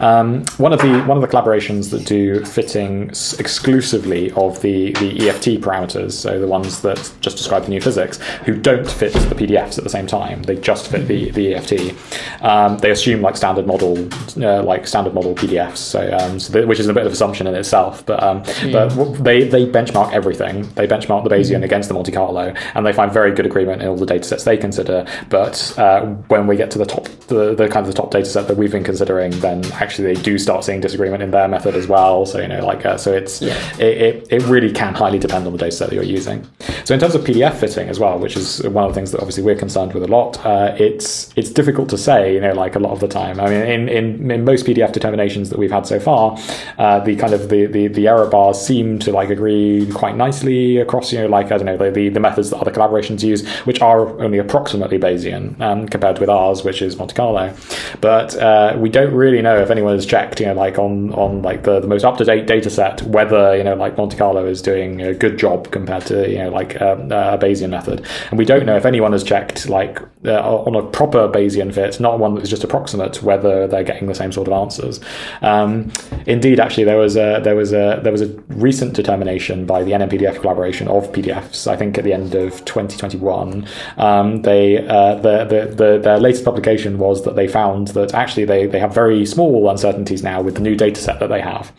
um, one of the one of the collaborations that do fitting exclusively of the the EFT parameters, so the ones that just describe the new physics, who don't fit the PDFs at the same time, they just fit the the EFT. Um, they assume like standard model uh, like standard model PDFs, so, um, so which is a bit of assumption in itself. But um, mm. but they they benchmark everything. They benchmark the Bayesian mm. against the Monte Carlo, and they find very good agreement in all the data sets they consider. But uh, when we get to the top the, the kind of the top data set that we've been considering, then actually actually they do start seeing disagreement in their method as well. So you know, like uh, so it's Yeah. it, it, it really can highly depend on the data set that you're using. So in terms of PDF fitting as well, which is one of the things that obviously we're concerned with a lot, uh, it's it's difficult to say. You know, like a lot of the time. I mean, in, in, in most PDF determinations that we've had so far, uh, the kind of the, the, the error bars seem to like agree quite nicely across. You know, like I don't know the, the, the methods that other collaborations use, which are only approximately Bayesian um, compared with ours, which is Monte Carlo. But uh, we don't really know if anyone has checked, you know, like on on like the, the most up to date data set, whether you know like Monte Carlo is doing a good job compared to you know like um, a Bayesian method, and we don't know if anyone has checked like uh, on a proper Bayesian fit, not one that's just approximate, whether they're getting the same sort of answers. Um, indeed, actually, there was a there was a there was a recent determination by the NNPDF collaboration of PDFs. I think at the end of 2021, um, they uh, the, the the their latest publication was that they found that actually they they have very small uncertainties now with the new data set that they have,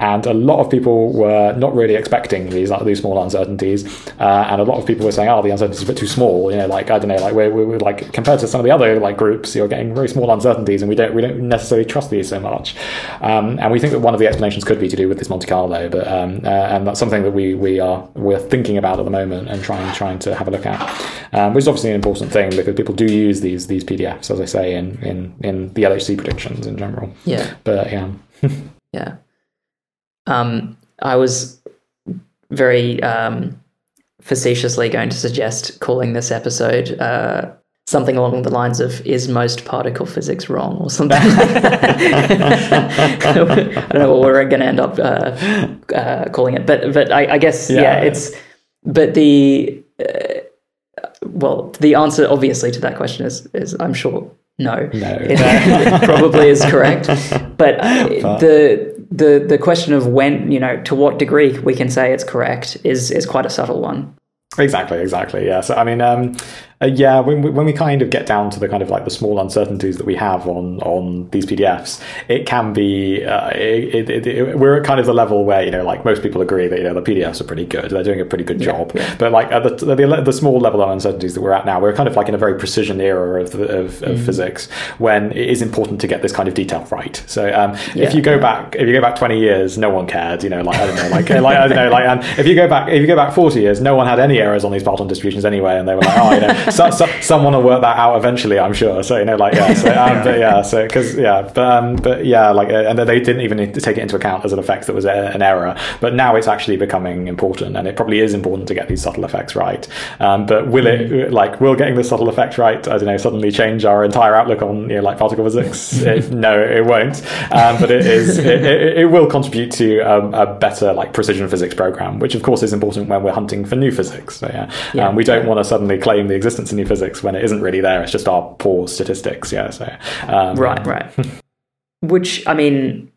and a lot of people were not really expecting these like, these small uncertainties, uh, and a lot of people were saying, "Oh, the uncertainties are a bit too small." You know, like I don't know, like we're, we're like compared to some of the other like groups, you're getting very small uncertainties, and we don't we don't necessarily trust these so much. Um, and we think that one of the explanations could be to do with this Monte Carlo, but um, uh, and that's something that we we are we're thinking about at the moment and trying trying to have a look at, um, which is obviously an important thing because people do use these these PDFs, as I say, in in in the LHC predictions in general. Yeah. But yeah. Yeah. Um, I was very um, facetiously going to suggest calling this episode uh, something along the lines of "Is most particle physics wrong?" or something. Like I don't know what we're going to end up uh, uh, calling it, but but I, I guess yeah. Yeah. it's but the uh, well the answer obviously to that question is is I'm sure no. No. It, uh, probably is correct, but uh, the the the question of when you know to what degree we can say it's correct is is quite a subtle one. Exactly, exactly. Yeah. So I mean, um, uh, yeah, when we, when we kind of get down to the kind of like the small uncertainties that we have on on these PDFs, it can be uh, it, it, it, we're at kind of the level where you know like most people agree that you know the PDFs are pretty good, they're doing a pretty good job. yeah. But like at the, the the small level of uncertainties that we're at now, we're kind of like in a very precision era of the, of, Mm. of physics when it is important to get this kind of detail right. So um, Yeah, if you go back if you go back twenty years, no one cared. You know, like I don't know, like like I don't know, like and if you go back if you go back forty years, no one had any errors on these parton distributions anyway, and they were like, oh, you know, so, so, someone will work that out eventually, I'm sure. So you know, like yeah, so um, but yeah, so because yeah, but um, but yeah, like uh, and they didn't even take it into account as an effect that was a, an error. But now it's actually becoming important, and it probably is important to get these subtle effects right. Um, but will it like will getting the subtle effect right? I don't know, suddenly change our entire outlook on you know like particle physics? it, no, it won't. Um, but it is it, it, it will contribute to um, a better like precision physics program, which of course is important when we're hunting for new physics. So yeah, Yeah. Um, we don't want to suddenly claim the existence of new physics when it isn't really there. It's just our poor statistics. Yeah. So um, Right, right. Which I mean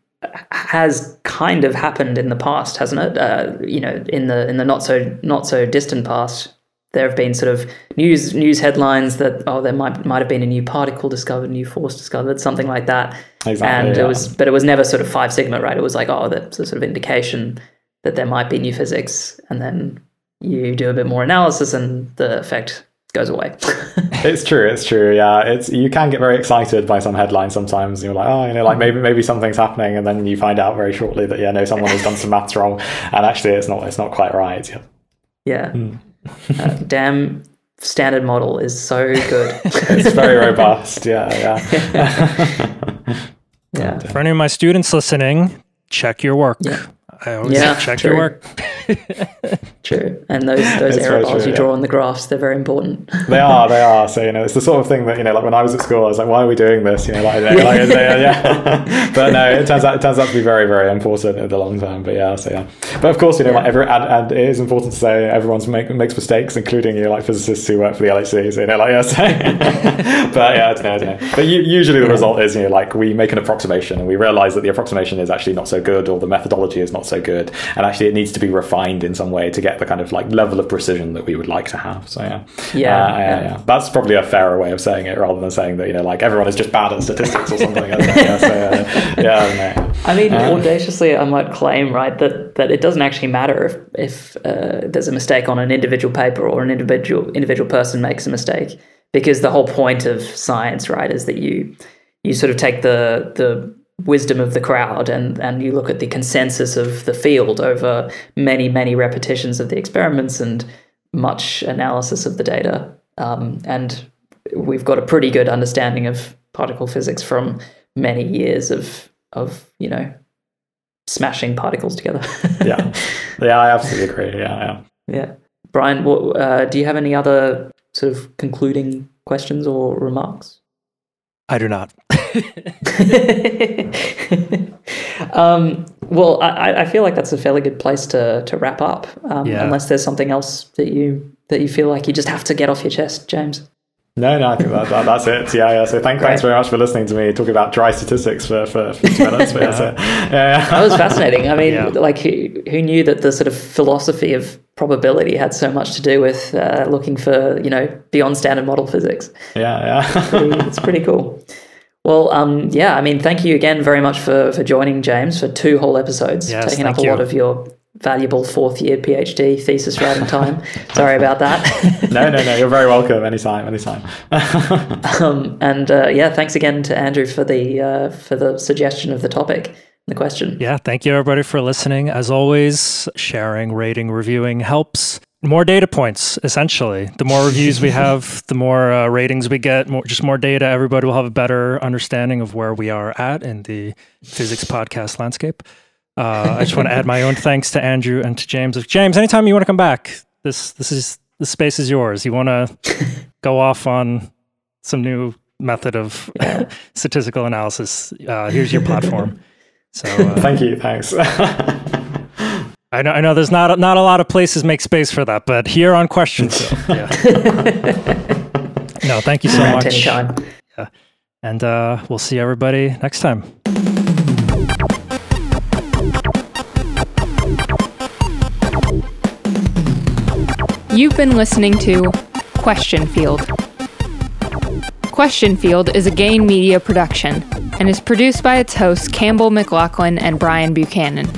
has kind of happened in the past, hasn't it? Uh, you know, in the in the not so not so distant past, there have been sort of news news headlines that oh there might might have been a new particle discovered, new force discovered, something like that. Exactly, and yeah. it was but it was never sort of five sigma, right? It was like oh that's a sort of indication that there might be new physics, and then you do a bit more analysis, and the effect goes away. It's true. It's true. Yeah, it's you can get very excited by some headlines sometimes. You're like, oh, you know, like maybe maybe something's happening, and then you find out very shortly that yeah, no, someone has done some maths wrong, and actually it's not it's not quite right. Yeah. yeah, Hmm. uh, damn standard model is so good. It's very robust. Yeah, yeah. yeah. For any of my students listening, check your work. Yeah. I always Yeah, check true. your work. True, and those those It's error bars true, you draw on the graphs, they're very important. They are, they are. So you know, it's the sort of thing that you know, like when I was at school, I was like, "Why are we doing this?" You know, like, like, like yeah. but no, it turns out it turns out to be very, very important in the long term. But yeah, so yeah. But of course, you know, like every and, and it is important to say everyone's make, makes mistakes, including you know, like physicists who work for the LHC. So you know, like yeah, so, but yeah, I don't know, I don't know. But u- usually the result is you know, like we make an approximation and we realize that the approximation is actually not so good, or the methodology is not so good, and actually it needs to be refined in some way to get the kind of like level of precision that we would like to have. So yeah, Yeah, Uh, yeah, yeah. That's probably a fairer way of saying it rather than saying that you know like everyone is just bad at statistics or something. yeah, so, uh, yeah, I. I mean, Uh, audaciously, I might claim right that that it doesn't actually matter if if uh, there's a mistake on an individual paper or an individual individual person makes a mistake because the whole point of science, right, is that you you sort of take the the wisdom of the crowd and, and you look at the consensus of the field over many, many repetitions of the experiments and much analysis of the data. Um, and we've got a pretty good understanding of particle physics from many years of of you know smashing particles together. yeah, yeah, I absolutely agree. Yeah, yeah. Yeah, Brian, what, uh, do you have any other sort of concluding questions or remarks? I do not. um, well, I, I, feel like that's a fairly good place to to wrap up. Um, yeah. Unless there's something else that you that you feel like you just have to get off your chest, James. No, no, I think that, that, that's it. Yeah, yeah. So thank, thanks very much for listening to me talk about dry statistics for, for, for minutes. yeah. So, yeah, yeah. That was fascinating. I mean, yeah. like who, who knew that the sort of philosophy of probability had so much to do with uh, looking for, you know, beyond standard model physics. Yeah, yeah. it's, pretty, it's pretty cool. Well, um, yeah, I mean, thank you again very much for, for joining James for two whole episodes, yes, taking up a you. lot of your valuable fourth year PhD thesis writing time. Sorry about that. no, no, no. You're very welcome. Anytime, anytime. um, and uh, yeah, thanks again to Andrew for the uh, for the suggestion of the topic. The question. Yeah, thank you everybody for listening. As always, sharing, rating, reviewing helps. More data points, essentially. The more reviews we have, the more uh, ratings we get, more, just more data. Everybody will have a better understanding of where we are at in the physics podcast landscape. Uh, I just want to add my own thanks to Andrew and to James. James, anytime you want to come back, this this is the space is yours. You want to go off on some new method of yeah. statistical analysis? Uh, here's your platform. So uh, thank you, thanks. I know, I know. There's not not a lot of places make space for that, but here on questions, yeah. no, thank you so much. Yeah, and uh, we'll see everybody next time. You've been listening to Question Field. Question Field is a Gain Media production and is produced by its hosts Campbell McLaughlin and Brian Buchanan.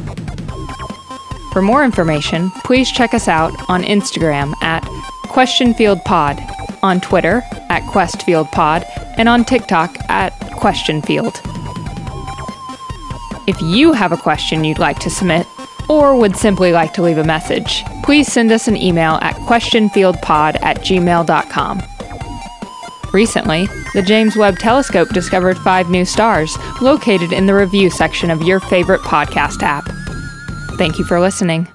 For more information, please check us out on Instagram at QuestionFieldPod, on Twitter at QuestFieldPod, and on TikTok at QuestionField. If you have a question you'd like to submit, or would simply like to leave a message, please send us an email at questionfieldpod at gmail.com. Recently, the James Webb Telescope discovered five new stars located in the review section of your favorite podcast app. Thank you for listening.